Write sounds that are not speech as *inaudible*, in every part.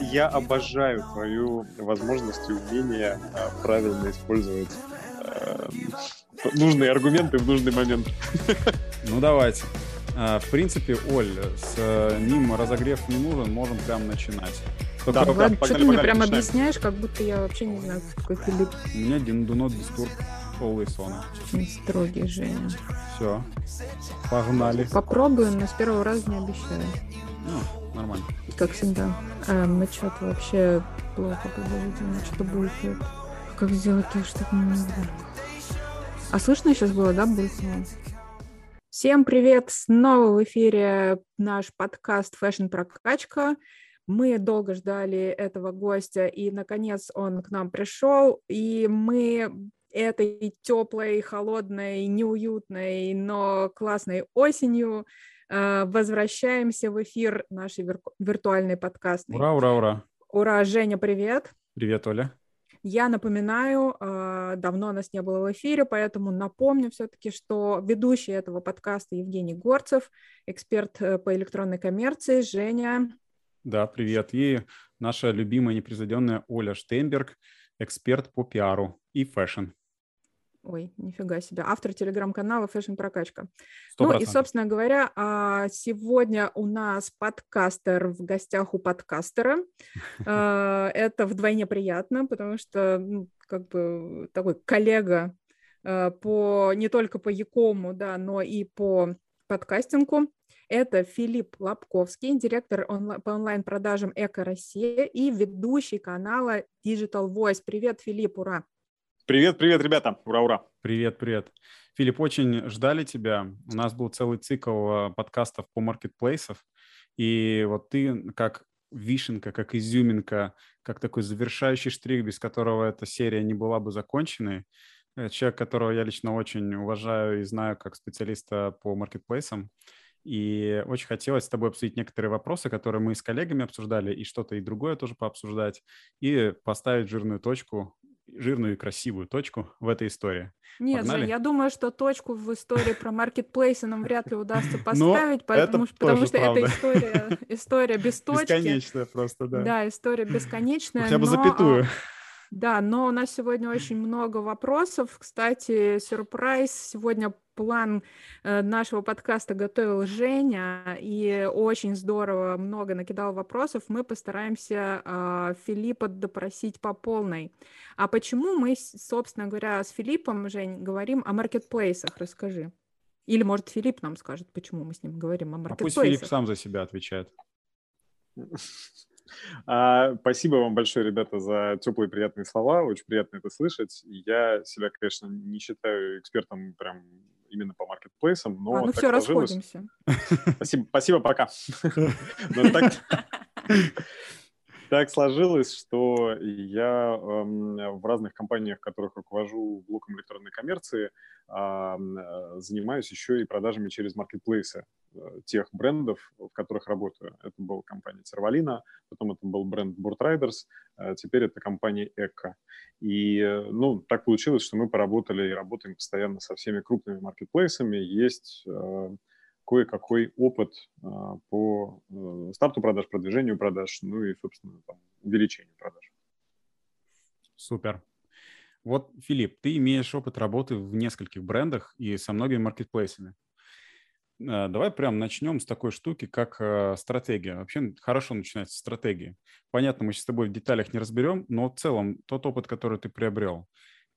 я обожаю твою возможность и умение а, правильно использовать а, нужные аргументы в нужный момент. *laughs* Ну, давайте. А, в принципе, Оль, с э, ним разогрев не нужен, можем прям начинать. Только да, Ладно, что ты мне прям начинаем. объясняешь, как будто я вообще не знаю, кто такой Филипп. У меня do not disturb always on. Очень строгий, Женя. Все, погнали. Попробую, но с первого раза не обещаю. Ну, нормально. Как всегда. А, мы что-то вообще плохо продолжительно, что будет. Как сделать так, чтобы не было? А слышно сейчас было, да, булькнуло? Всем привет! Снова в эфире наш подкаст «Фэшн Прокачка». Мы долго ждали этого гостя, и, наконец, он к нам пришел, и мы этой теплой, холодной, неуютной, но классной осенью возвращаемся в эфир нашей вир- виртуальной подкастной. Ура, ура, ура! Ура, Женя, привет! Привет, Оля! Я напоминаю, а, давно нас не было в эфире, поэтому напомню все-таки, что ведущий этого подкаста Евгений Горцев, эксперт э, по электронной коммерции, Женя. Да, привет. И наша любимая непревзойденная Оля Штейнберг, эксперт по пиару и фэшн. Ой, нифига себе. Автор телеграм-канала Fashion Прокачка. 100%. Ну и, собственно говоря, а, сегодня у нас подкастер в гостях у подкастера. *laughs* А, это вдвойне приятно, потому что ну, как бы такой коллега а, по не только по Якому, да, но и по подкастингу. Это Филипп Лобковский, директор онла- по онлайн-продажам Эко Россия и ведущий канала Digital Voice. Привет, Филипп, ура! Привет, привет, ребята. Ура, ура. Привет, привет. Филипп, очень ждали тебя. У нас был целый цикл э, подкастов по маркетплейсов. И вот ты как вишенка, как изюминка, как такой завершающий штрих, без которого эта серия не была бы законченной. Э, человек, которого я лично очень уважаю и знаю как специалиста по маркетплейсам. И очень хотелось с тобой обсудить некоторые вопросы, которые мы с коллегами обсуждали, и что-то и другое тоже пообсуждать, и поставить жирную точку жирную и красивую точку в этой истории. Нет, Жень, я думаю, что точку в истории про маркетплейсы нам вряд ли удастся *laughs* поставить, потому, это потому что правда. это история, *laughs* история без точки. Бесконечная просто, да. Да, история *clears throat* бесконечная. Хотя бы но... запятую. Да, но у нас сегодня очень много вопросов. Кстати, сюрприз. Сегодня план э, нашего подкаста готовил Женя, и очень здорово много накидал вопросов. Мы постараемся э, Филиппа допросить по полной. А почему мы, собственно говоря, с Филиппом, Жень, говорим о маркетплейсах? Расскажи. Или, может, Филипп нам скажет, почему мы с ним говорим о маркетплейсах. А пусть Филипп сам за себя отвечает. *laughs* А, спасибо вам большое, ребята, за теплые приятные слова. Очень приятно это слышать. Я себя, конечно, не считаю экспертом прям именно по маркетплейсам, но а, ну все, сложилось. расходимся. Спасибо, спасибо, пока. *laughs* *laughs* *laughs* Так сложилось, что я э, в разных компаниях, которых руковожу блоком электронной коммерции, э, занимаюсь еще и продажами через маркетплейсы э, тех брендов, в которых работаю. Это была компания Терволина, потом это был бренд Boardriders, э, теперь это компания ECCO. И, ну, так получилось, что мы поработали и работаем постоянно со всеми крупными маркетплейсами. Есть кое-какой опыт а, по э, старту продаж, продвижению продаж, ну и, собственно, там, увеличению продаж. Супер. Вот, Филипп, ты имеешь опыт работы в нескольких брендах и со многими маркетплейсами. А, давай прям начнем с такой штуки, как э, стратегия. Вообще хорошо начинать с стратегии. Понятно, мы сейчас с тобой в деталях не разберем, но в целом тот опыт, который ты приобрел,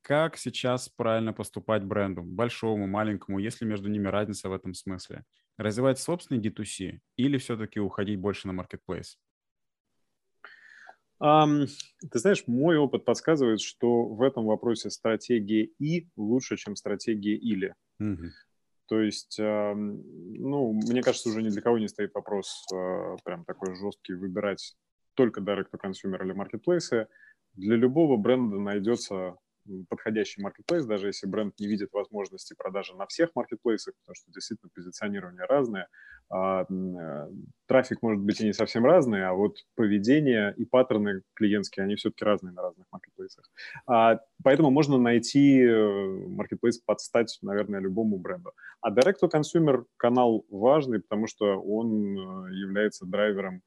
как сейчас правильно поступать бренду, большому, маленькому, если между ними разница в этом смысле? развивать собственный D2C или все-таки уходить больше на marketplace? Um, ты знаешь, мой опыт подсказывает, что в этом вопросе стратегия «и» лучше, чем стратегия «или». Mm-hmm. То есть, ну, мне кажется, уже ни для кого не стоит вопрос э, прям такой жесткий выбирать только direct-to-consumer или маркетплейсы. Для любого бренда найдется подходящий маркетплейс, даже если бренд не видит возможности продажи на всех маркетплейсах, потому что действительно позиционирование разное, а, э, трафик может быть и не совсем разный, а вот поведение и паттерны клиентские, они все-таки разные на разных маркетплейсах. А, поэтому можно найти э, маркетплейс под стать, наверное, любому бренду. А direct-to-consumer канал важный, потому что он э, является драйвером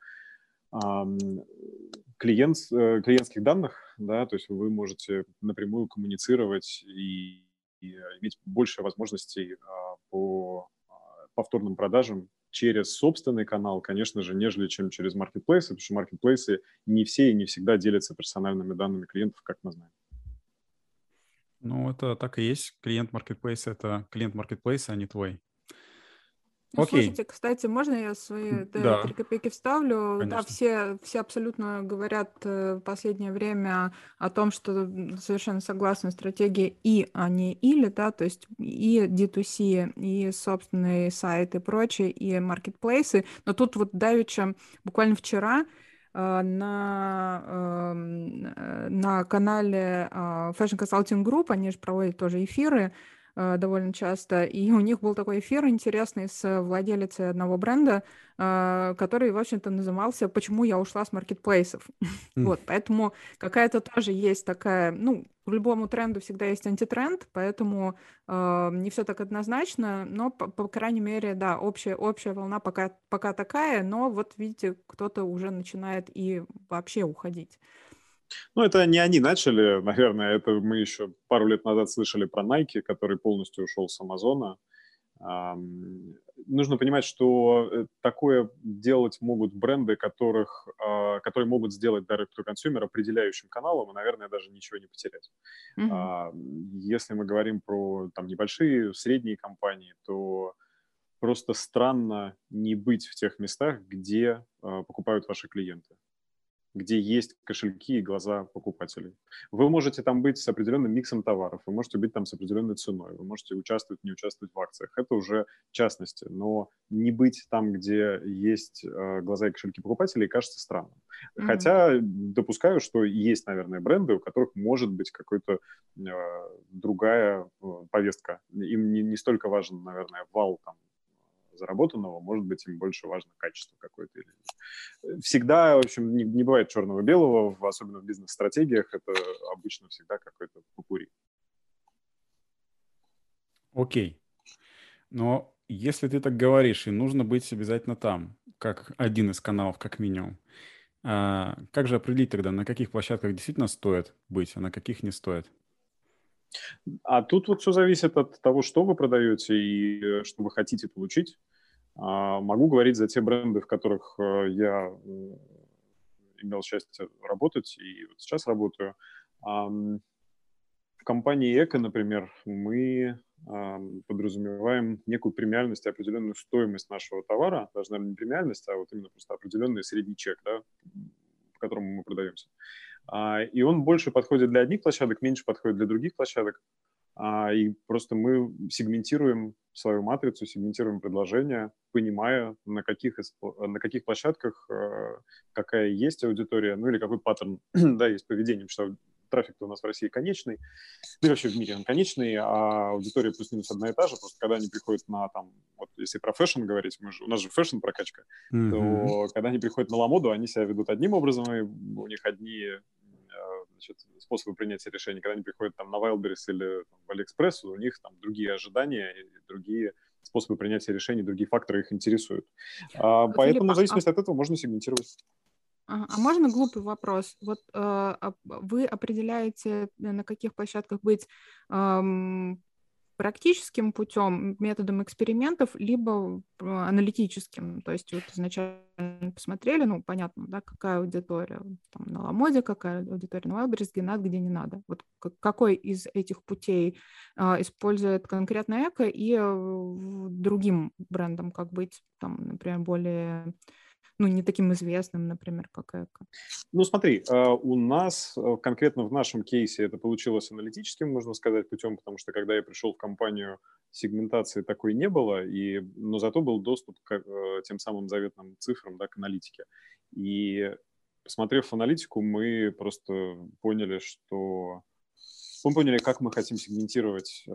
клиент, э, клиентских данных, да, то есть вы можете напрямую коммуницировать и, и иметь больше возможностей а, по а, повторным продажам через собственный канал, конечно же, нежели чем через маркетплейсы, потому что маркетплейсы не все и не всегда делятся персональными данными клиентов, как мы знаем. Ну, это так и есть. Клиент маркетплейса – это клиент маркетплейса, а не твой. Ну, Окей. слушайте, кстати, можно я свои э, да. три копейки вставлю? Конечно. Да, все, все абсолютно говорят э, в последнее время о том, что совершенно согласны стратегии и, а не или, да, то есть и D2C, и собственные сайты и прочее, и маркетплейсы. Но тут вот давеча, буквально вчера, э, на, эм, на канале Fashion Consulting Group, они же проводят тоже эфиры, Э, довольно часто. И *laughs* у них был такой эфир интересный с владелицей одного бренда, э, который, в общем-то, назывался «Почему я ушла с маркетплейсов». *laughs* Mm. Вот, поэтому какая-то тоже есть такая, ну, в любому тренду всегда есть антитренд, поэтому э, не все так однозначно, но, по, по крайней мере, да, общая, общая волна пока, пока такая, но вот, видите, кто-то уже начинает и вообще уходить. Ну, это не они начали, наверное, это мы еще пару лет назад слышали про Nike, который полностью ушел с Амазона. Нужно понимать, что э, такое делать могут бренды, которых, а, которые могут сделать direct to consumer определяющим каналом, и, наверное, даже ничего не потерять. Mm-hmm. Если мы говорим про там, небольшие, средние компании, то просто странно не быть в тех местах, где а, покупают ваши клиенты где есть кошельки и глаза покупателей. Вы можете там быть с определенным миксом товаров, вы можете быть там с определенной ценой, вы можете участвовать, не участвовать в акциях. Это уже частности, но не быть там, где есть э, глаза и кошельки покупателей, кажется странным. Mm-hmm. Хотя допускаю, что есть, наверное, бренды, у которых может быть какая-то э, другая э, повестка. Им не, не столько важен, наверное, вал там заработанного, может быть, им больше важно качество какое-то. Всегда, в общем, не, не бывает черного-белого, особенно в бизнес-стратегиях, это обычно всегда какой-то попури. Окей. Но если ты так говоришь, и нужно быть обязательно там, как один из каналов, как минимум, а как же определить тогда, на каких площадках действительно стоит быть, а на каких не стоит? А тут вот все зависит от того, что вы продаете и э, что вы хотите получить. А, могу говорить за те бренды, в которых э, я э, имел счастье работать и вот сейчас работаю. В компании Эко, например, мы подразумеваем некую премиальность и определенную стоимость нашего товара, даже, наверное, не премиальность, а вот именно просто определенный средний чек, да, по которому мы продаемся. И он больше подходит для одних площадок, меньше подходит для других площадок. А, и просто мы сегментируем свою матрицу, сегментируем предложения, понимая, на каких, на каких площадках э, какая есть аудитория, ну или какой паттерн *clears throat* да, есть поведение, потому что трафик у нас в России конечный, ну и вообще в мире он конечный, а аудитория плюс-минус одна и та же, просто когда они приходят на там, вот если про фэшн говорить, мы же, у нас же фэшн прокачка, mm-hmm. то когда они приходят на ламоду, они себя ведут одним образом, и у них одни значит, способы принятия решений. Когда они приходят там на Wildberries или там, в AliExpress, у них там другие ожидания, другие способы принятия решений, другие факторы их интересуют. А, поэтому в зависимости а... от этого можно сегментировать. А, а можно глупый вопрос? Вот э, вы определяете, на каких площадках быть эм, практическим путем, методом экспериментов, либо э, аналитическим. То есть вот изначально посмотрели, ну, понятно, да, какая аудитория там, на Ламоде, какая аудитория на Wildberries, где надо, где не надо. Вот какой из этих путей а, использует конкретно эко и э, другим брендом, как быть, там, например, более ну, не таким известным, например, как Эко? Ну, смотри, а, у нас э, конкретно в нашем кейсе это получилось аналитическим, можно сказать, путем, потому что когда я пришел в компанию, сегментации такой не было, и, но зато был доступ к э, тем самым заветным цифрам, да, к аналитике. И посмотрев аналитику, мы просто поняли, что мы поняли, как мы хотим сегментировать э,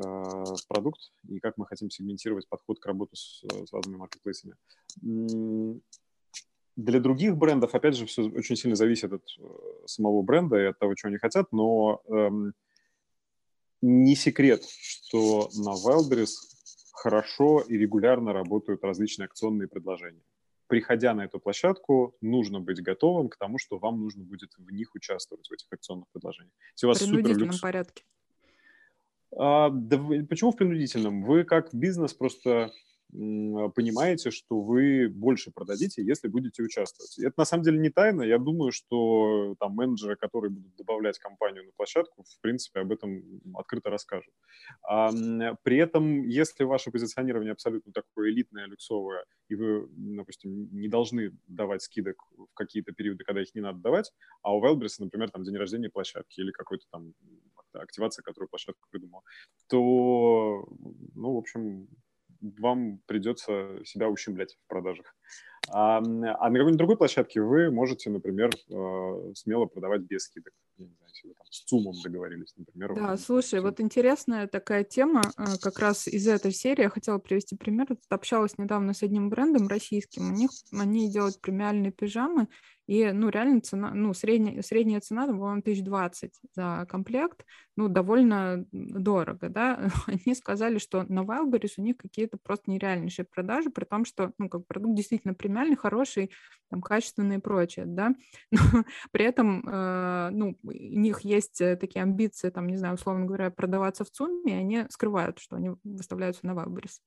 продукт и как мы хотим сегментировать подход к работе с, с разными маркетплейсами. Для других брендов, опять же, все очень сильно зависит от э, самого бренда и от того, чего они хотят, но эм, не секрет, что на Wildberries хорошо и регулярно работают различные акционные предложения. приходя на эту площадку, нужно быть готовым к тому, что вам нужно будет в них участвовать, в этих акционных предложениях. Если у вас в принудительном люкс... порядке. А, да, почему в принудительном? Вы как бизнес просто понимаете, что вы больше продадите, если будете участвовать. Это на самом деле не тайна. Я думаю, что там менеджеры, которые будут добавлять компанию на площадку, в принципе, об этом открыто расскажут. А, при этом, если ваше позиционирование абсолютно такое элитное, люксовое, и вы, допустим, не должны давать скидок в какие-то периоды, когда их не надо давать, а у Wildberries, например, там день рождения площадки или какой-то там активация, которую площадка придумала, то, ну, в общем, вам придется себя ущемлять в продажах. А, а на какой-нибудь другой площадке вы можете, например, э, смело продавать без скидок. Я не знаю, если вы там с ЦУМом договорились, например. Да, слушай, вот интересная такая тема, э, как раз из этой серии я хотела привести пример. Общалась недавно с одним брендом российским, у них они делают премиальные пижамы, и, ну, реально цена, ну, средняя, средняя цена, по-моему, 1020 за комплект, ну, довольно дорого, да. *laughs* Они сказали, что на Wildberries у них какие-то просто нереальнейшие продажи, при том, что, ну, как продукт действительно премиальный, хороший, там, качественный и прочее, да. *laughs* Но при этом, э, ну, у них есть э, такие амбиции, там, не знаю, условно говоря, продаваться в ЦУМе, и они скрывают, что они выставляются на Wildberries.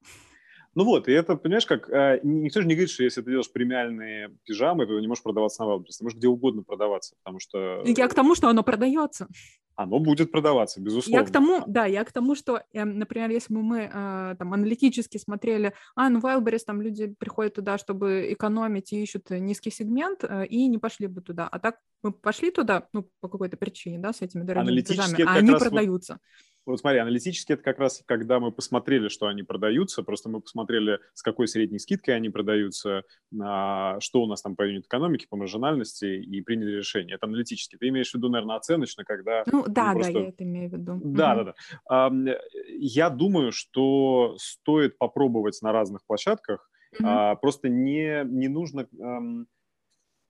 Ну вот, и это, понимаешь, как э, никто же не говорит, что если ты делаешь премиальные пижамы, то не можешь продаваться на Wildberries. Ты можешь где угодно продаваться, потому что... Я к тому, что оно продается. Оно будет продаваться, безусловно. Я к тому, да, я к тому, что, эм, например, если бы мы э, там аналитически смотрели, а, ну, Wildberries, там люди приходят туда, чтобы экономить и ищут низкий сегмент, э, и не пошли бы туда. А так мы пошли туда, ну, по какой-то причине, да, с этими дорогими пижамами, а они продаются. Вот вот смотри, аналитически это как раз, когда мы посмотрели, что они продаются, просто мы посмотрели, с какой средней скидкой они продаются, а, что у нас там по юнит экономике, по маржинальности, и приняли решение. Это аналитически. Ты имеешь в виду, наверное, оценочно, когда... Ну, да, просто... да, я это имею в виду. Да, угу. да, да. Я думаю, что стоит попробовать на разных площадках, угу. просто не, не нужно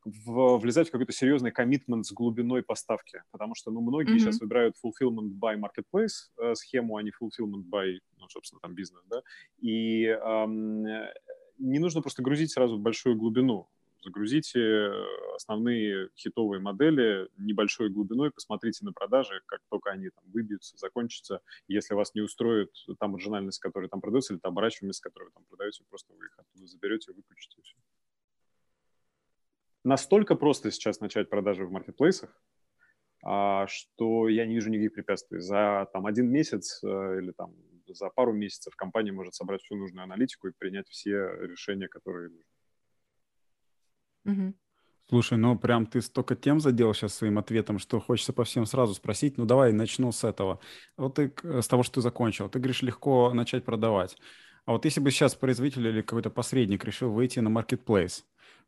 в, влезать в какой-то серьезный коммитмент с глубиной поставки, потому что, ну, многие mm-hmm. сейчас выбирают fulfillment by marketplace э, схему, а не fulfillment by, ну, собственно, там, бизнес, да, и эм, не нужно просто грузить сразу в большую глубину, загрузите основные хитовые модели небольшой глубиной, посмотрите на продажи, как только они там выбьются, закончатся. Если вас не устроит та маржинальность, которая там продается, или та оборачиваемость, которую вы там продаете, просто вы их оттуда заберете, выключите и все настолько просто сейчас начать продажи в маркетплейсах, а, что я не вижу никаких препятствий. За там, один месяц э, или там, за пару месяцев компания может собрать всю нужную аналитику и принять все решения, которые нужны. Угу. Слушай, ну прям ты столько тем задел сейчас своим ответом, что хочется по всем сразу спросить. Ну давай начну с этого. Вот ты с того, что ты закончил. Ты говоришь, легко начать продавать. А вот если бы сейчас производитель или какой-то посредник решил выйти на маркетплейс,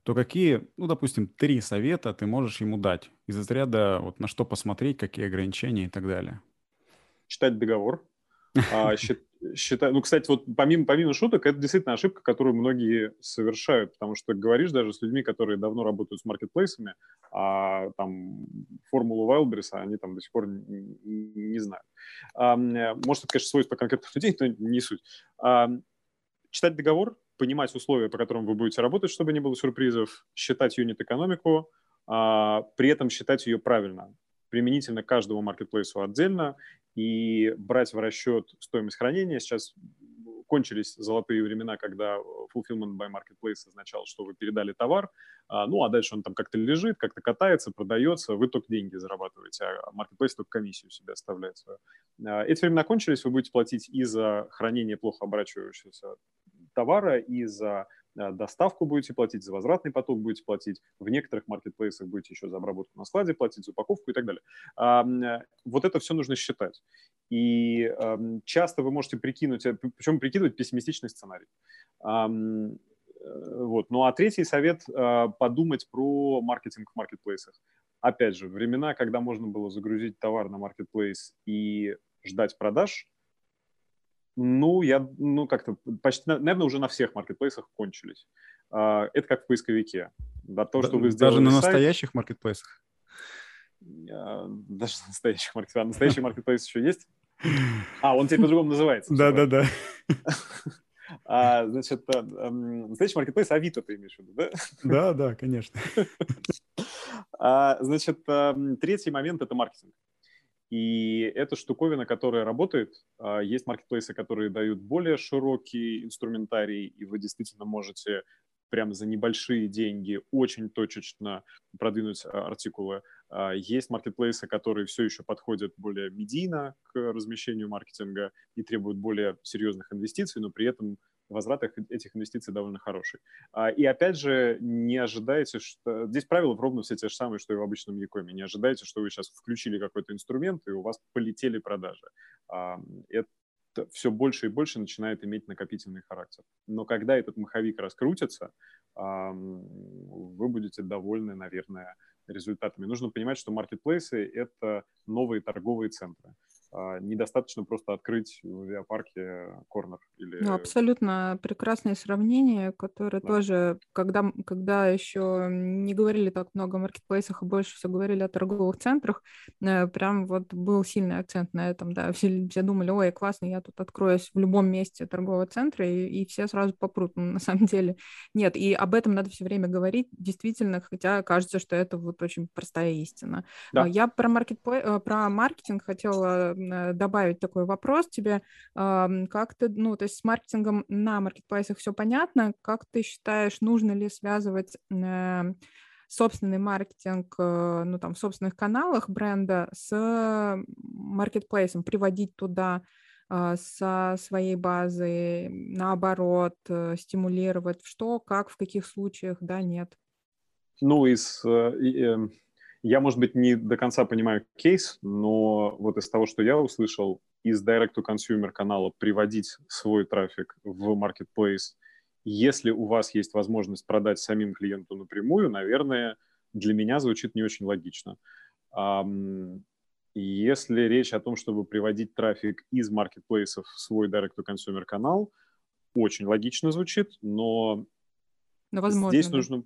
то какие, ну, допустим, три совета ты можешь ему дать из разряда вот на что посмотреть, какие ограничения и так далее? Читать договор. *laughs* А, ну, кстати, вот помимо, помимо шуток, это действительно ошибка, которую многие совершают, потому что говоришь даже с людьми, которые давно работают с маркетплейсами, а там формулу Wildberries они там до сих пор не, не знают. А, может, это, конечно, свойство конкретных людей, но не суть. А, читать договор, понимать условия, по которым вы будете работать, чтобы не было сюрпризов, считать юнит-экономику, а, при этом считать ее правильно, применительно каждому маркетплейсу отдельно и брать в расчет стоимость хранения. Сейчас кончились золотые времена, когда fulfillment by marketplace означал, что вы передали товар, а, ну, а дальше он там как-то лежит, как-то катается, продается, вы только деньги зарабатываете, а marketplace только комиссию себе оставляет свою. А, эти времена кончились, вы будете платить и за хранение плохо оборачивающегося товара, и за э, доставку будете платить, за возвратный поток будете платить, в некоторых маркетплейсах будете еще за обработку на складе платить, за упаковку и так далее. Э, вот это все нужно считать. И часто вы можете прикинуть, э, причем прикидывать пессимистичный сценарий. Вот. Ну а третий совет – подумать про маркетинг в маркетплейсах. Опять же, времена, когда можно было загрузить товар на маркетплейс и ждать продаж, ну, я, ну, как-то почти, наверное, уже на всех маркетплейсах кончились. А, это как в поисковике. Да, то, что вы сделали Даже на сайт, настоящих маркетплейсах? Даже на настоящих маркетплейсах. А настоящий маркетплейс еще есть? А, он теперь по-другому называется. Да-да-да. *laughs* А, значит, а, настоящий маркетплейс Авито ты имеешь в виду, да? Да, да, конечно. *laughs* А, значит, третий момент – это маркетинг. И это штуковина, которая работает. А, есть маркетплейсы, которые дают более широкий инструментарий, и вы действительно можете прямо за небольшие деньги очень точечно продвинуть а, артикулы. А, есть маркетплейсы, которые все еще подходят более медийно к размещению маркетинга и требуют более серьезных инвестиций, но при этом возврат этих инвестиций довольно хороший. А, и опять же, не ожидайте, что... Здесь правила ровно все те же самые, что и в обычном Якоме. Не ожидайте, что вы сейчас включили какой-то инструмент, и у вас полетели продажи. Это все больше и больше начинает иметь накопительный характер. Но когда этот маховик раскрутится, вы будете довольны, наверное, результатами. Нужно понимать, что маркетплейсы — это новые торговые центры. А, недостаточно просто открыть в авиапарке корнер. Или... Ну, абсолютно прекрасное сравнение, которое да. тоже, когда, когда еще не говорили так много о маркетплейсах, а больше все говорили о торговых центрах, э, прям вот был сильный акцент на этом, да, *laughs* все, все думали, ой, классно, я тут откроюсь в любом месте торгового центра, и, и все сразу попрут, но *laughs* на самом деле нет, и об этом надо все время говорить, действительно, хотя кажется, что это вот очень простая истина. Да. Я про, маркетплей... Э, про маркетинг хотела добавить такой вопрос тебе. Как ты, ну, то есть с маркетингом на маркетплейсах все понятно. Как ты считаешь, нужно ли связывать э, собственный маркетинг, э, ну, там, в собственных каналах бренда с маркетплейсом, приводить туда со своей базы, наоборот, стимулировать, что, как, в каких случаях, да, нет? Ну, из, эм, я, может быть, не до конца понимаю кейс, но вот из того, что я услышал, из direct-to-consumer канала приводить свой трафик в marketplace, если у вас есть возможность продать самим клиенту напрямую, наверное, для меня звучит не очень логично. Если речь о том, чтобы приводить трафик из маркетплейсов в свой direct-to-consumer канал, очень логично звучит, но, но возможно, здесь да. нужно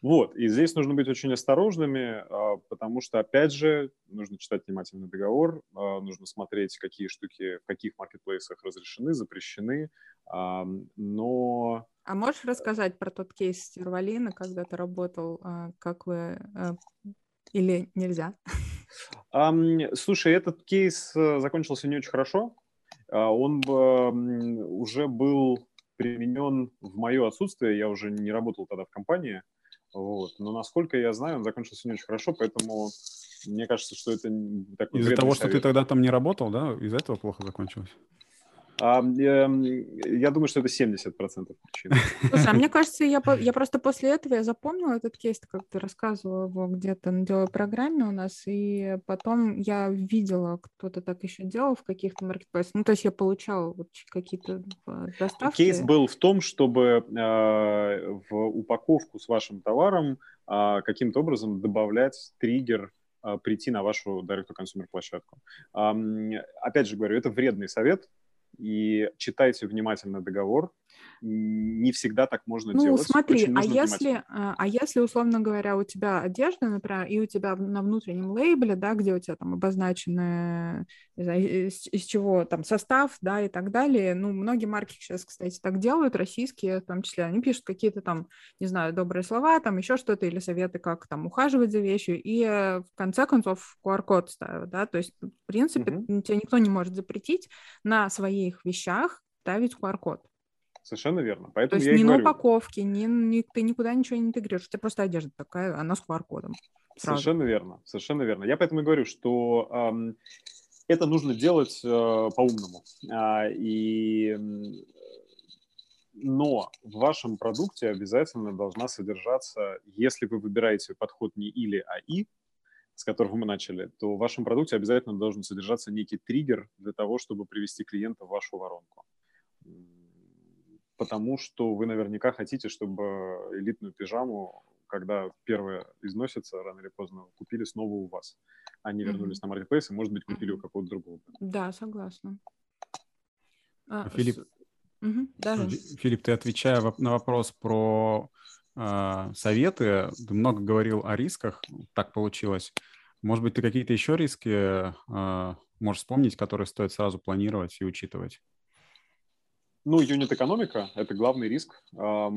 вот, и здесь нужно быть очень осторожными, а, потому что, опять же, нужно читать внимательно договор, а, нужно смотреть, какие штуки в каких маркетплейсах разрешены, запрещены, но... А можешь рассказать про тот кейс Стервалина, когда ты работал, а, как вы... Или нельзя? Слушай, этот кейс э, закончился не очень хорошо. Он уже был применен в мое отсутствие, я уже не работал тогда в компании, вот. Но насколько я знаю, он закончился не очень хорошо, поэтому мне кажется, что это такой Из-за того, совет. что ты тогда там не работал, да? Из-за этого плохо закончилось? А, я, я думаю, что это 70% причин. Слушай, а мне кажется, я, я просто после этого я запомнила этот кейс, как ты рассказывал его где-то на деловой программе у нас, и потом я видела, кто-то так еще делал в каких-то маркетплейсах. Ну, то есть я получала вот какие-то а, доставки. Кейс был в том, чтобы э, в упаковку с вашим товаром э, каким-то образом добавлять триггер прийти на вашу direct-to-consumer площадку. Опять же говорю, это вредный совет, и читайте внимательно договор. Не всегда так можно ну, делать. Ну, смотри, а если, а, а если, условно говоря, у тебя одежда, например, и у тебя на внутреннем лейбле, да, где у тебя там обозначены, из, из чего там состав, да, и так далее, ну, многие марки сейчас, кстати, так делают, российские в том числе, они пишут какие-то там, не знаю, добрые слова, там еще что-то, или советы, как там ухаживать за вещью, и э, в конце концов QR-код ставят, да, то есть, в принципе, mm-hmm. тебе никто не может запретить на своих вещах ставить QR-код. Совершенно верно. Поэтому То есть ни на упаковке, ни, ни, ты никуда ничего не интегрируешь. У тебя просто одежда такая, она с QR-кодом. Совершенно верно. Совершенно верно. Я поэтому и говорю, что эм, это нужно делать э, по-умному. А, и, но в вашем продукте обязательно должна содержаться, если вы выбираете подход не или, а и, с которого мы начали, то в вашем продукте обязательно должен содержаться некий триггер для того, чтобы привести клиента в вашу воронку потому что вы наверняка хотите, чтобы элитную пижаму, когда первая износится, рано или поздно купили снова у вас. Они вернулись mm-hmm. на маркетплейс и, может быть, купили у какого-то другого. Да, согласна. А, Филипп, с... угу. Филипп, ты отвечая на вопрос про э, советы, ты много говорил о рисках, так получилось. Может быть, ты какие-то еще риски э, можешь вспомнить, которые стоит сразу планировать и учитывать? Ну, юнит-экономика – это главный риск. Это,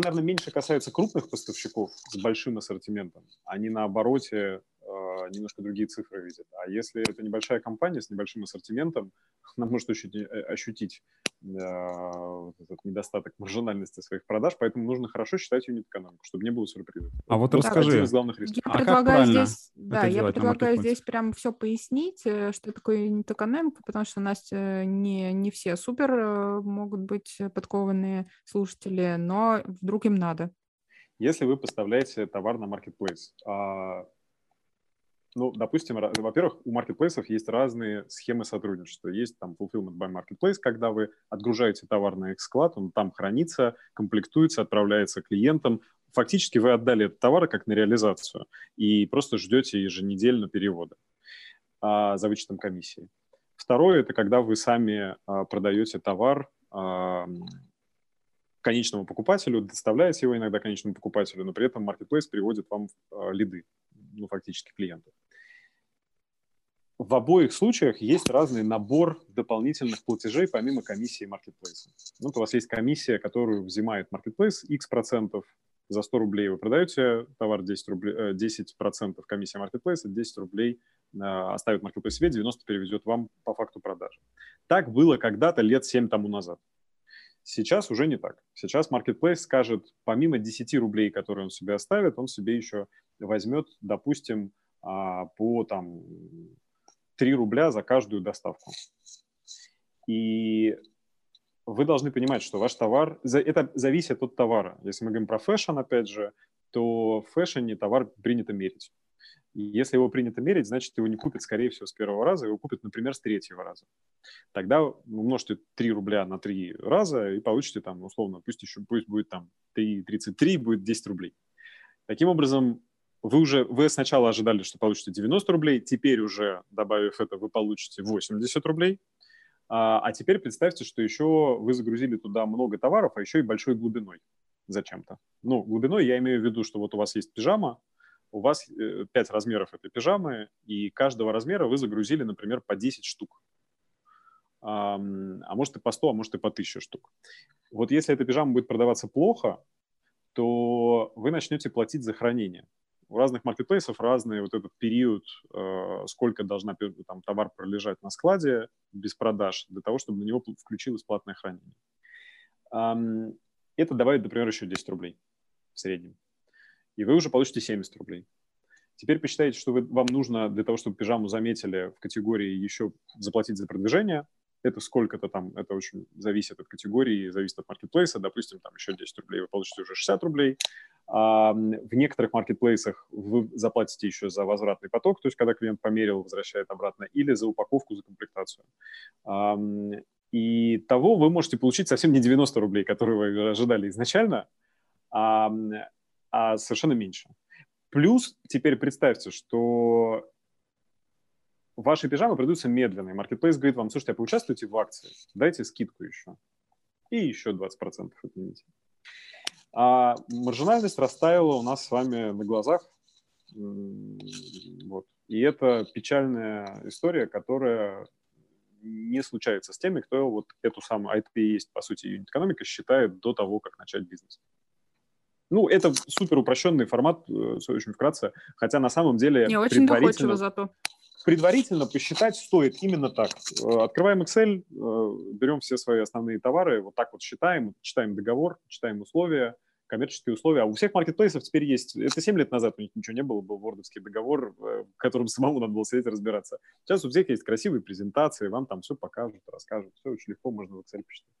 наверное, меньше касается крупных поставщиков с большим ассортиментом. Они на обороте а, немножко другие цифры видят. А если это небольшая компания с небольшим ассортиментом, *laughs* она может э, ощутить э, этот недостаток маржинальности своих продаж, поэтому нужно хорошо считать юнит-экономику, чтобы не было сюрпризов. А вот расскажи. Один из главных рисков. Я а предлагаю здесь, да, я предлагаю здесь прям все пояснить, э, что такое юнит-экономика, потому что у нас не, не все супер могут быть подкованные слушатели, но вдруг им надо. Если вы поставляете товар на маркетплейс, а ну, допустим, во-первых, у маркетплейсов есть разные схемы сотрудничества. Есть там fulfillment by marketplace, когда вы отгружаете товар на их склад, он там хранится, комплектуется, отправляется клиентам. Фактически вы отдали этот товар как на реализацию и просто ждете еженедельно перевода а, за вычетом комиссии. Второе – это когда вы сами а, продаете товар а, конечному покупателю, доставляете его иногда конечному покупателю, но при этом маркетплейс приводит вам а, лиды, ну, фактически клиентов в обоих случаях есть разный набор дополнительных платежей помимо комиссии маркетплейса. Ну, вот у вас есть комиссия, которую взимает маркетплейс, x процентов за 100 рублей вы продаете товар 10, рублей, 10 процентов комиссия маркетплейса, 10 рублей э, оставит маркетплейс себе, 90 переведет вам по факту продажи. Так было когда-то лет 7 тому назад. Сейчас уже не так. Сейчас маркетплейс скажет, помимо 10 рублей, которые он себе оставит, он себе еще возьмет, допустим, а, по там 3 рубля за каждую доставку. И вы должны понимать, что ваш товар, это зависит от товара. Если мы говорим про фэшн, опять же, то в фэшне товар принято мерить. И если его принято мерить, значит, его не купят, скорее всего, с первого раза, его купят, например, с третьего раза. Тогда умножьте 3 рубля на 3 раза и получите там, условно, пусть еще пусть будет там 3,33, будет 10 рублей. Таким образом, вы уже, вы сначала ожидали, что получите 90 рублей, теперь уже, добавив это, вы получите 80 рублей, а, а теперь представьте, что еще вы загрузили туда много товаров, а еще и большой глубиной зачем-то. Ну, глубиной я имею в виду, что вот у вас есть пижама, у вас 5 э, размеров этой пижамы, и каждого размера вы загрузили, например, по 10 штук. А, а может и по 100, а может и по 1000 штук. Вот если эта пижама будет продаваться плохо, то вы начнете платить за хранение у разных маркетплейсов разный вот этот период, э, сколько должна там, товар пролежать на складе без продаж, для того, чтобы на него включилось платное хранение. Это добавит, например, еще 10 рублей в среднем. И вы уже получите 70 рублей. Теперь посчитайте, что вы, вам нужно для того, чтобы пижаму заметили в категории еще заплатить за продвижение. Это сколько-то там, это очень зависит от категории, зависит от маркетплейса. Допустим, там еще 10 рублей, вы получите уже 60 рублей. А в некоторых маркетплейсах вы заплатите еще за возвратный поток, то есть когда клиент померил, возвращает обратно, или за упаковку, за комплектацию. И того вы можете получить совсем не 90 рублей, которые вы ожидали изначально, а, а совершенно меньше. Плюс теперь представьте, что ваши пижамы продаются медленно, и Marketplace говорит вам, слушайте, а поучаствуйте в акции, дайте скидку еще. И еще 20% отмените. А маржинальность растаяла у нас с вами на глазах. Вот. И это печальная история, которая не случается с теми, кто вот эту самую, а это и есть, по сути, юнит-экономика, считает до того, как начать бизнес. Ну, это супер упрощенный формат, э, очень вкратце, хотя на самом деле... Не очень доходчиво зато. Предварительно посчитать стоит именно так. Э, открываем Excel, э, берем все свои основные товары, вот так вот считаем, читаем договор, читаем условия, коммерческие условия. А у всех маркетплейсов теперь есть... Это 7 лет назад у них ничего не было, был вордовский договор, в котором самому надо было сидеть и разбираться. Сейчас у всех есть красивые презентации, вам там все покажут, расскажут. Все очень легко, можно в Excel посчитать.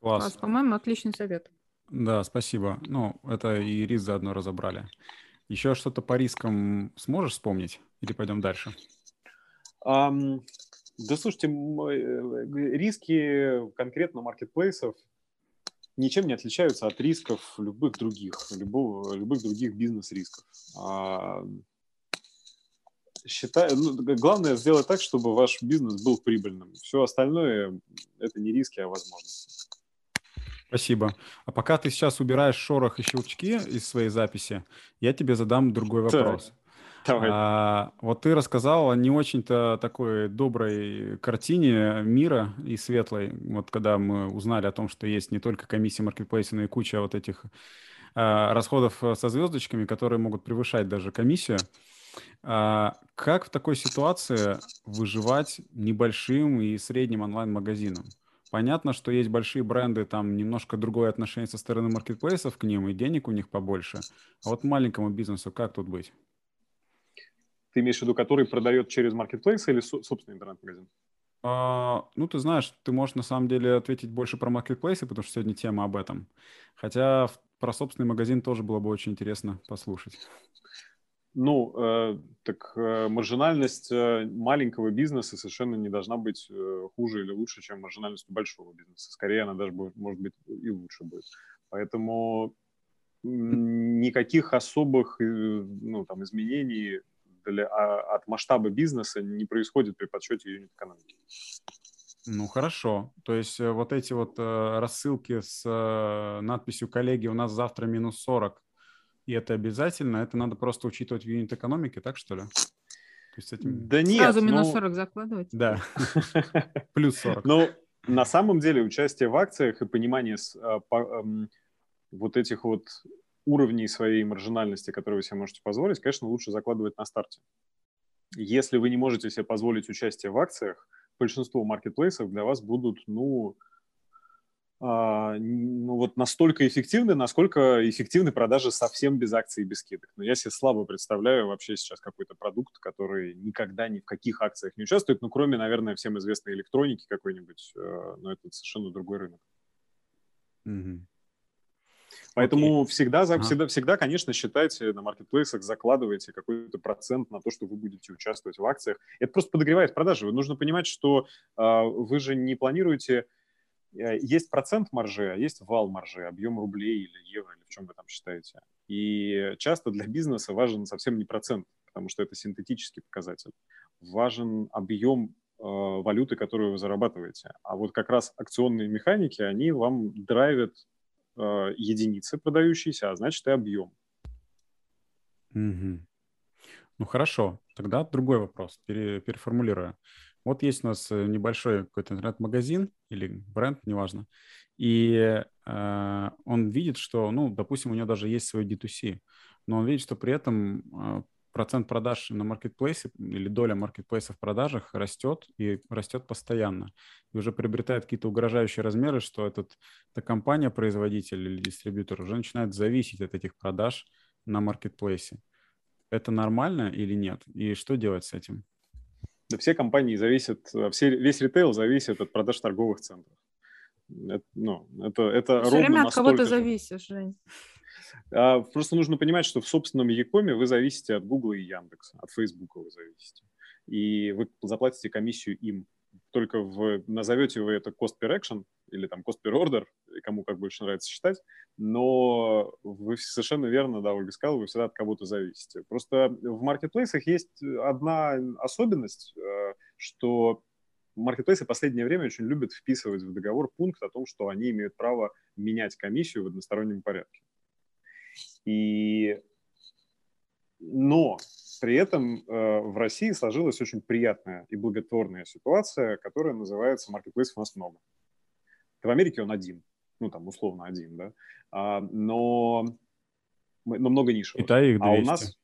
Класс. Класс. По-моему, отличный совет. Да, спасибо. Ну, это и риск заодно разобрали. Еще что-то по рискам сможешь вспомнить? Или пойдем дальше? Um, да, слушайте, э, риски конкретно маркетплейсов ничем не отличаются от рисков любых других, любого, любых других бизнес-рисков. А, считаю, ну, главное сделать так, чтобы ваш бизнес был прибыльным. Все остальное – это не риски, а возможности. Спасибо. А пока ты сейчас убираешь шорох и щелчки из своей записи, я тебе задам другой вопрос. Давай. А, вот ты рассказал о не очень-то такой доброй картине мира и светлой. Вот когда мы узнали о том, что есть не только комиссия маркетплейса, но и куча вот этих а, расходов со звездочками, которые могут превышать даже комиссию. А, как в такой ситуации выживать небольшим и средним онлайн-магазинам? Понятно, что есть большие бренды, там немножко другое отношение со стороны маркетплейсов к ним, и денег у них побольше. А вот маленькому бизнесу как тут быть? Ты имеешь в виду, который продает через маркетплейс или собственный интернет-магазин? А, ну, ты знаешь, ты можешь на самом деле ответить больше про маркетплейсы, потому что сегодня тема об этом. Хотя про собственный магазин тоже было бы очень интересно послушать. Ну, э, так э, маржинальность э, маленького бизнеса совершенно не должна быть э, хуже или лучше, чем маржинальность большого бизнеса. Скорее, она даже будет, может быть и лучше будет. Поэтому никаких особых э, ну, там, изменений для, а, от масштаба бизнеса не происходит при подсчете юнит экономики. Ну хорошо. То есть э, вот эти вот рассылки с надписью «Коллеги, у нас завтра минус 40», и это обязательно, это надо просто учитывать в юнит экономике, так что ли? То есть этим... Да нет. Сразу минус ну... 40 закладывать? Да. *laughs* Плюс 40. Ну, на самом деле участие в акциях и понимание а, вот этих вот уровней своей маржинальности, которые вы себе можете позволить, конечно, лучше закладывать на старте. Если вы не можете себе позволить участие в акциях, большинство маркетплейсов для вас будут, ну, ну, вот настолько эффективны, насколько эффективны продажи совсем без акций и без скидок. Но я себе слабо представляю вообще сейчас какой-то продукт, который никогда ни в каких акциях не участвует, ну, кроме, наверное, всем известной электроники какой-нибудь, э, но это совершенно другой рынок. Mm-hmm. Поэтому okay. всегда, ага. всегда, всегда, конечно, считайте на маркетплейсах, закладывайте какой-то процент на то, что вы будете участвовать в акциях. Это просто подогревает продажи. Нужно понимать, что э, вы же не планируете есть процент маржи, а есть вал маржи, объем рублей или евро, или в чем вы там считаете. И часто для бизнеса важен совсем не процент, потому что это синтетический показатель. Важен объем э, валюты, которую вы зарабатываете. А вот как раз акционные механики, они вам драйвят э, единицы продающиеся, а значит и объем. Угу. Ну хорошо, тогда другой вопрос, пере, переформулирую. Вот есть у нас э, небольшой какой-то интернет-магазин или бренд, неважно, и э, он видит, что, ну, допустим, у него даже есть свой D2C, но он видит, что при этом э, процент продаж на маркетплейсе или доля маркетплейса в продажах растет и растет постоянно. И уже приобретает какие-то угрожающие размеры, что этот, эта компания-производитель или дистрибьютор уже начинает зависеть от этих продаж на маркетплейсе. Это нормально или нет? И что делать с этим? Да все компании зависят, все, весь ритейл зависит от продаж торговых центров. Это, ну, это, это Все время от кого-то зависишь, Жень. А, просто нужно понимать, что в собственном Якоме вы зависите от Google и Яндекса, от Facebook вы зависите. И вы заплатите комиссию им только в, назовете вы это cost per action или там cost per order, кому как больше нравится считать, но вы совершенно верно, да, Ольга сказала, вы всегда от кого-то зависите. Просто в маркетплейсах есть одна особенность, э, что маркетплейсы в последнее время очень любят вписывать в договор пункт о том, что они имеют право менять комиссию в одностороннем порядке. И... Но при этом э, в России сложилась очень приятная и благотворная ситуация, которая называется «Маркетплейсов у нас много». В Америке он один, ну там условно один, да, а, но, но много нишевых. Китай их 200. А у нас...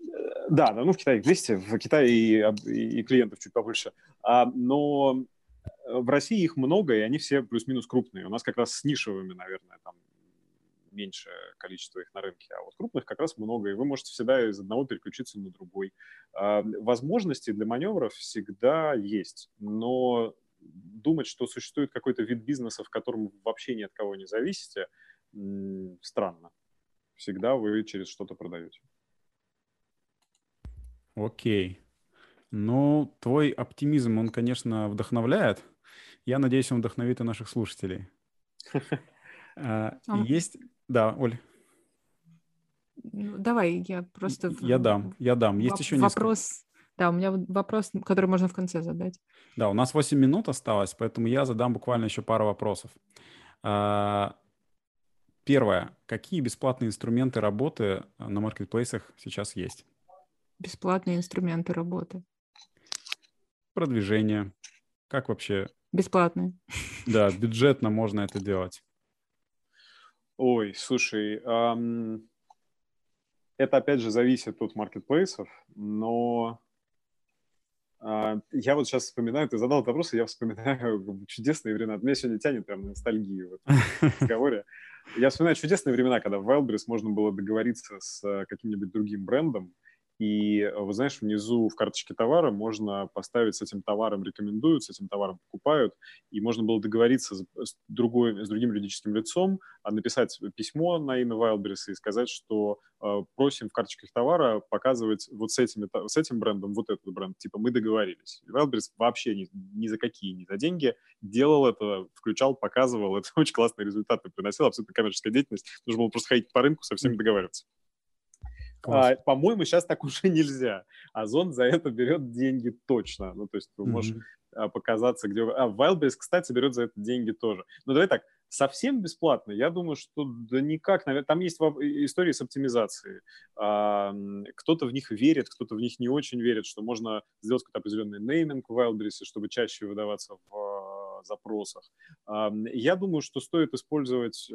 Э, да, да, ну в Китае их 200, в Китае и, и клиентов чуть побольше. А, но в России их много, и они все плюс-минус крупные. У нас как раз с нишевыми, наверное, там меньшее количество их на рынке, а вот крупных как раз много, и вы можете всегда из одного переключиться на другой. А, возможности для маневров всегда есть, но думать, что существует какой-то вид бизнеса, в котором вообще ни от кого не зависите, странно. Всегда вы через что-то продаете. Окей. Ну, твой оптимизм, он, конечно, вдохновляет. Я надеюсь, он вдохновит и наших слушателей. *laughs* А, есть да, Оль. Ну, давай, я просто... Я дам, я дам. Есть еще вопрос... Несколько. Да, у меня вопрос, который можно в конце задать. Да, у нас 8 минут осталось, поэтому я задам буквально еще пару вопросов. А, первое. Какие бесплатные инструменты работы на маркетплейсах сейчас есть? бесплатные инструменты работы? Продвижение. Как вообще? Бесплатные. Да, бюджетно можно это делать. Ой, слушай, эм, это опять же зависит от маркетплейсов, но э, я вот сейчас вспоминаю, ты задал этот вопрос, и я вспоминаю чудесные времена. Меня сегодня тянет прям на ностальгию в этом разговоре. Я вспоминаю чудесные времена, когда в Wildberries можно было договориться с э, каким-нибудь другим брендом, и, э, вы знаешь, внизу в карточке товара можно поставить с этим товаром рекомендуют, с этим товаром покупают, и можно было договориться с, другой, с другим юридическим лицом, а написать письмо на имя Wildberries и сказать, что э, просим в карточках товара показывать вот с, этими, с этим брендом вот этот бренд. Типа мы договорились. Wildberries вообще ни, ни за какие, ни за деньги делал это, включал, показывал. *laughs* Это очень классные результаты приносил, абсолютно коммерческая деятельность. Нужно было просто ходить по рынку, со всеми договариваться. А, по-моему, сейчас так уже *laughs* нельзя. Озон за это берет деньги точно. Ну, то есть ты можешь mm-hmm. показаться, где... А, Wildberries, кстати, берет за это деньги тоже. Ну, давай так, совсем бесплатно, я думаю, что да никак. Там есть истории с оптимизацией. Кто-то в них верит, кто-то в них не очень верит, что можно сделать какой-то определенный нейминг в Wildberries, чтобы чаще выдаваться в а, запросах. Я думаю, что стоит использовать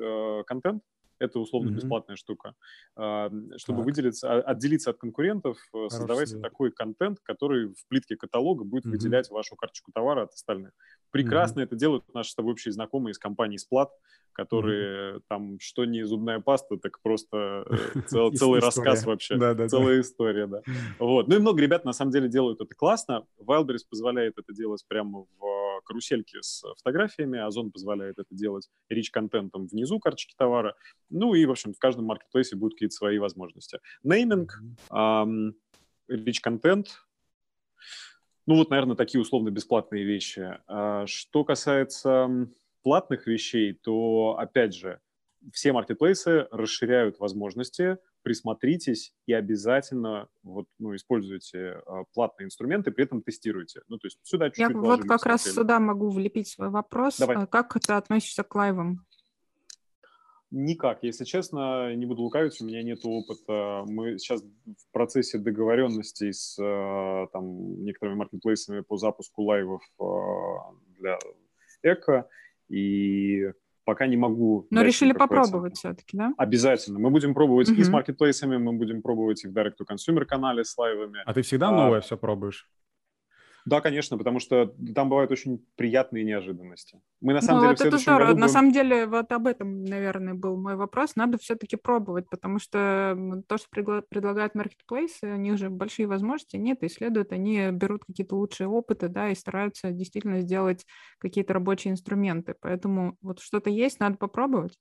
контент, это условно бесплатная mm-hmm. штука. А, чтобы так. выделиться, а, отделиться от конкурентов, э, Хороший создавайте совет. такой контент, который в плитке каталога будет mm-hmm. выделять вашу карточку товара от остальных. Прекрасно mm-hmm. это делают наши с тобой общие знакомые из компании Сплат, которые mm-hmm. там что не зубная паста, так просто э, *laughs* цел, целый рассказ вообще, да, да, целая да. история, да. *laughs* Вот. Ну и много ребят на самом деле делают это классно. Wildberries позволяет это делать прямо в карусельки с фотографиями, Озон позволяет это делать рич-контентом внизу карточки товара. Ну и, в общем, в каждом маркетплейсе будут какие-то свои возможности. Нейминг, рич-контент, ну вот, наверное, такие условно бесплатные вещи. А что касается платных вещей, то, опять же, все маркетплейсы расширяют возможности, присмотритесь и обязательно вот, ну, используйте э, платные инструменты, при этом тестируйте. Ну, то есть сюда чуть-чуть Я вот как раз сюда могу влепить свой вопрос. Давай. А как ты относишься к лайвам? Никак, если честно, не буду лукавить, у меня нет опыта. Мы сейчас в процессе договоренностей с э, там, некоторыми маркетплейсами по запуску лайвов для Эко, и пока не могу. Но решили попробовать все-таки, да? Обязательно. Мы будем пробовать uh-huh. и с маркетплейсами, мы будем пробовать и в direct-to-consumer канале с лайвами. А ты всегда новое а, все пробуешь? Да, конечно, потому что там бывают очень приятные неожиданности. Мы на самом ну, деле вот это здорово. Году... На самом деле вот об этом, наверное, был мой вопрос. Надо все-таки пробовать, потому что то, что предлагают маркетплейсы, у них же большие возможности нет, и следует, они берут какие-то лучшие опыты, да, и стараются действительно сделать какие-то рабочие инструменты. Поэтому вот что-то есть, надо попробовать.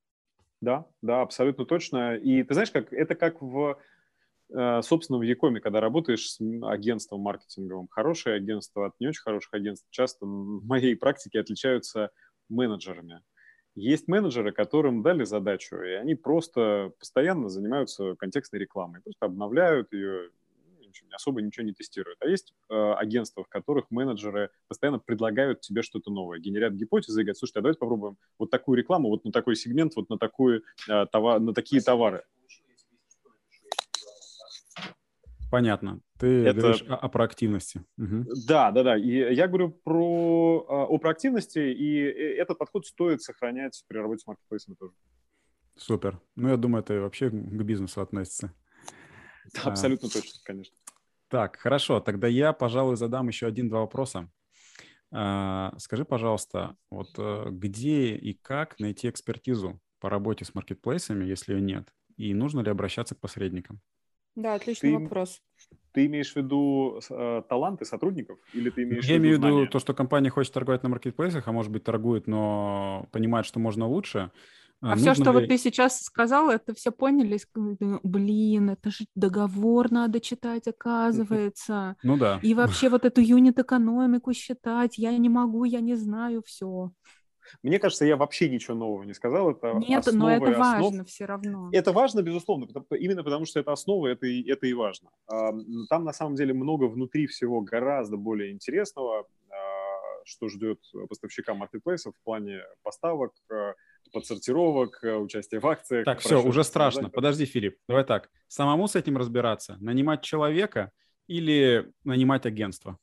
Да, да, абсолютно точно. И ты знаешь, как это как в Э, собственно, в Якоме, когда работаешь с агентством маркетинговым, хорошее агентство от не очень хороших агентств часто *laughs* в моей практике отличаются менеджерами. Есть менеджеры, которым дали задачу, и они просто постоянно занимаются контекстной рекламой, просто обновляют ее, особо ничего не тестируют. А есть э, агентства, в которых менеджеры постоянно предлагают тебе что-то новое, генерят гипотезы и говорят, слушайте, а давайте попробуем вот такую рекламу, вот на такой сегмент, вот на, такую, э, товар, на такие товары. Понятно. Ты это... говоришь о, о проактивности. Угу. Да, да, да. И я говорю про а, о проактивности, и э, этот подход стоит сохранять при работе с маркетплейсами тоже. Супер. Ну, я думаю, это вообще к бизнесу относится. Да, а. абсолютно точно, конечно. Так, хорошо. Тогда я, пожалуй, задам еще один-два вопроса. А, скажи, пожалуйста, вот э, где и как найти экспертизу по работе с маркетплейсами, если ее нет? И нужно ли обращаться к посредникам? Да, отличный ты, вопрос. Ты имеешь в виду э, таланты сотрудников или ты имеешь Я в виду имею в виду то, что компания хочет торговать на маркетплейсах, а может быть торгует, но понимает, что можно лучше. А, а все, что ли... вот ты сейчас сказал, это все поняли, блин, это же договор надо читать, оказывается. *laughs* Ну да. И вообще вот эту юнит-экономику считать, я не могу, я не знаю, все. Мне кажется, я вообще ничего нового не сказал. Это Нет, но это важно все равно. Это важно, безусловно, именно потому что это основа, это и, это и важно. Там на самом деле много внутри всего гораздо более интересного, а, что ждет поставщика маркетплейсов в плане поставок, а, подсортировок, а, участия в акциях. Так, все, уже страшно. Подожди, Филипп, давай так. Самому с этим разбираться, нанимать человека, или нанимать агентство?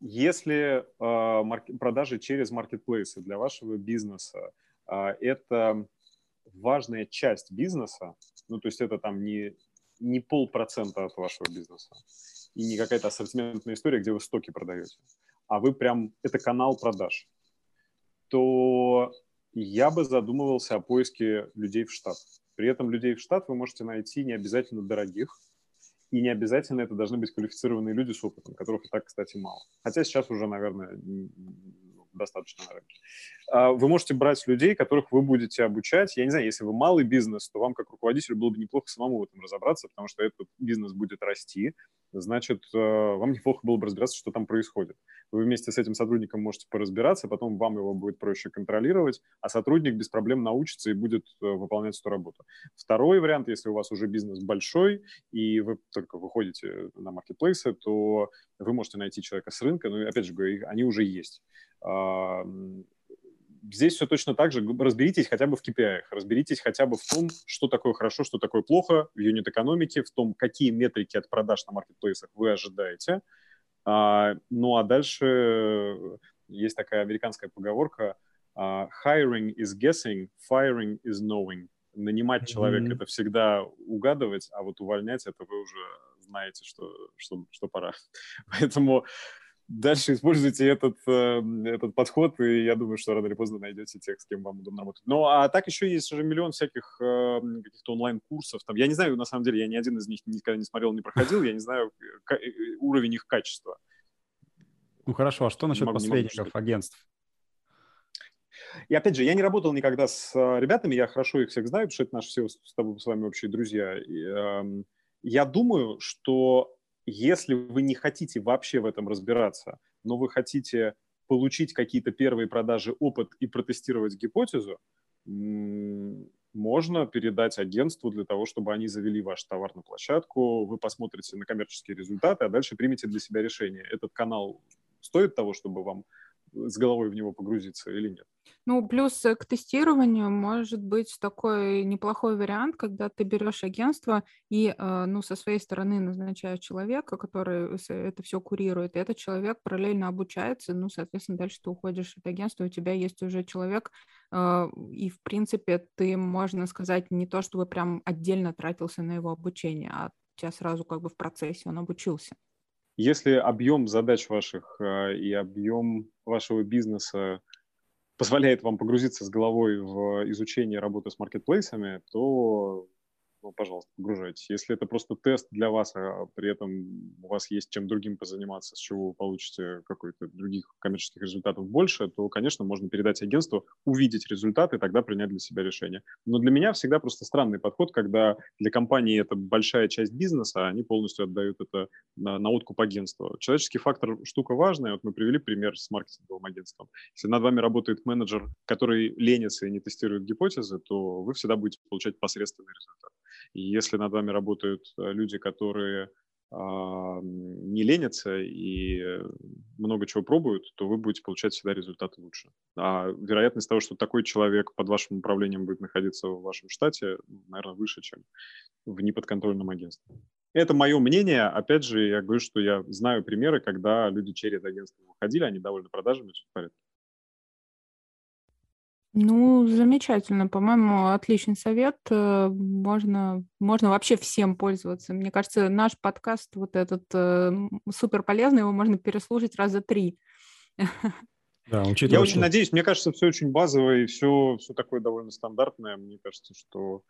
Если э, продажи через маркетплейсы для вашего бизнеса э, это важная часть бизнеса, ну то есть это там не, не полпроцента от вашего бизнеса и не какая-то ассортиментная история, где вы стоки продаете, а вы прям, это канал продаж, то я бы задумывался о поиске людей в штат. При этом людей в штат вы можете найти не обязательно дорогих, и не обязательно это должны быть квалифицированные люди с опытом, которых и так, кстати, мало. Хотя сейчас уже, наверное, достаточно на рынке. А, вы можете брать людей, которых вы будете обучать. Я не знаю, если вы малый бизнес, то вам как руководителю было бы неплохо самому в этом разобраться, потому что этот бизнес будет расти, значит, э, вам неплохо было бы разбираться, что там происходит. Вы вместе с этим сотрудником можете поразбираться, потом вам его будет проще контролировать, а сотрудник без проблем научится и будет э, выполнять эту работу. Второй вариант, если у вас уже бизнес большой, и вы только выходите на маркетплейсы, то вы можете найти человека с рынка, но, опять же говорю, они уже есть. Здесь все точно так же. Разберитесь хотя бы в KPI, разберитесь хотя бы в том, что такое хорошо, что такое плохо в юнит-экономике, в том, какие метрики от продаж на маркетплейсах вы ожидаете. А, ну а дальше есть такая американская поговорка а, «hiring is guessing, firing is knowing». Нанимать mm-hmm. человека — это всегда угадывать, а вот увольнять — это вы уже знаете, что, что, что пора. *laughs* Поэтому дальше используйте этот, э, этот подход, и я думаю, что рано или поздно найдете тех, с кем вам удобно работать. Ну, а так еще есть же миллион всяких э, каких-то онлайн-курсов. Там, я не знаю, на самом деле, я ни один из них никогда не смотрел, не проходил, я не знаю э, уровень их качества. Ну, хорошо, а что насчет могу, посредников, агентств? И опять же, я не работал никогда с ребятами, я хорошо их всех знаю, потому что это наши все с, тобой, с вами общие друзья. И, э, я думаю, что если вы не хотите вообще в этом разбираться, но вы хотите получить какие-то первые продажи, опыт и протестировать гипотезу, можно передать агентству для того, чтобы они завели ваш товар на площадку, вы посмотрите на коммерческие результаты, а дальше примите для себя решение, этот канал стоит того, чтобы вам с головой в него погрузиться или нет. Ну, плюс э, к тестированию может быть такой неплохой вариант, когда ты берешь агентство и, э, ну, со своей стороны назначаешь человека, который это все курирует, и этот человек параллельно обучается, ну, соответственно, дальше ты уходишь от агентства, у тебя есть уже человек, э, и, в принципе, ты, можно сказать, не то чтобы прям отдельно тратился на его обучение, а у тебя сразу как бы в процессе он обучился. Если объем задач ваших э, и объем вашего бизнеса позволяет вам погрузиться с головой в изучение работы с маркетплейсами, то ну, пожалуйста, погружайтесь. Если это просто тест для вас, а при этом у вас есть чем другим позаниматься, с чего вы получите какой-то других коммерческих результатов больше, то, конечно, можно передать агентству, увидеть результаты и тогда принять для себя решение. Но для меня всегда просто странный подход, когда для компании это большая часть бизнеса, а они полностью отдают это на, на откуп агентства. Человеческий фактор – штука важная. Вот мы привели пример с маркетинговым агентством. Если над вами работает менеджер, который ленится и не тестирует гипотезы, то вы всегда будете получать посредственный результат. И если над вами работают э, люди, которые а, не ленятся и много чего пробуют, то вы будете получать всегда результаты лучше. А вероятность того, что такой человек под вашим управлением будет находиться в вашем штате, наверное, выше, чем в неподконтрольном агентстве. Это мое мнение. Опять же, я говорю, что я знаю примеры, когда люди через агентство выходили, они довольны продажами, все в порядке. Ну, замечательно. По-моему, отличный совет. Э, можно, можно вообще всем пользоваться. Мне кажется, наш подкаст вот этот э, супер полезный, его можно переслушать раза три. Да, учитывая, Я очень надеюсь, мне кажется, все очень базовое и все, все такое довольно стандартное. Мне кажется, что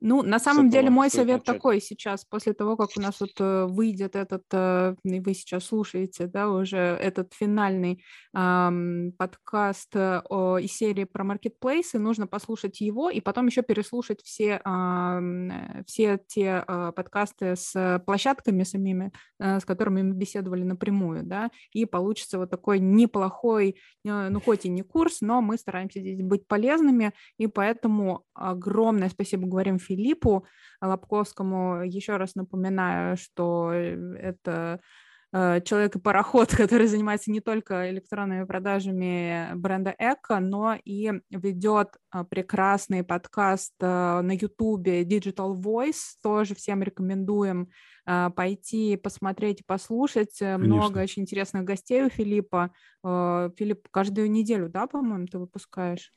ну, на самом деле мой совет начать. такой сейчас, после того, как у нас вот э, выйдет этот, э, и вы сейчас слушаете, да, уже этот финальный эм, подкаст э, о, из серии про маркетплейсы, нужно послушать его и потом еще переслушать все, э, все те э, подкасты с площадками самими, э, с которыми мы беседовали напрямую, да, и получится вот такой неплохой, э, ну, хоть и не курс, но мы стараемся здесь быть полезными, и поэтому огромное спасибо говорим Филиппу Лобковскому. Еще раз напоминаю, что э, это э, человек и пароход, *laughs* который занимается не только электронными продажами бренда Эко, но и ведет э, прекрасный подкаст на Ютубе Digital Voice. Тоже всем рекомендуем пойти посмотреть и послушать. Конечно. Много очень интересных гостей у Филиппа. Филипп, каждую неделю, да, по-моему, ты выпускаешь?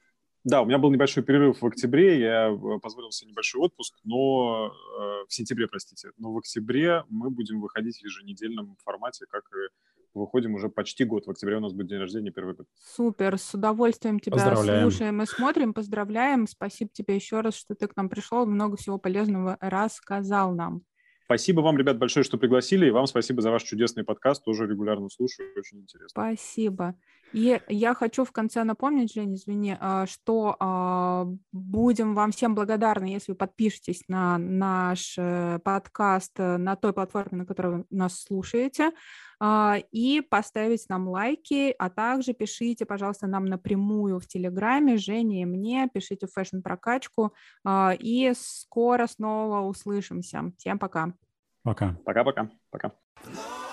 Да, у меня был небольшой перерыв в октябре, я э, позволил себе небольшой отпуск, но э, в сентябре, простите, но в октябре мы будем выходить в еженедельном формате, как и выходим уже почти год. В октябре у нас будет день рождения, первый год. Супер, с удовольствием тебя слушаем и смотрим, поздравляем. Спасибо тебе еще раз, что ты к нам пришел, много всего полезного рассказал нам. Спасибо вам, ребят, большое, что пригласили, и вам спасибо за ваш чудесный подкаст, тоже регулярно слушаю, очень интересно. Спасибо. И я хочу в конце напомнить, Жень, извини, а, что а, будем вам всем благодарны, если вы подпишетесь на наш э, подкаст э, на той платформе, на которой вы нас слушаете, и поставить нам лайки, а также пишите, пожалуйста, нам напрямую в Телеграме, Жене и мне, пишите фэшн-прокачку, и скоро снова услышимся. Всем пока. Пока. Пока-пока. Пока. -пока. пока.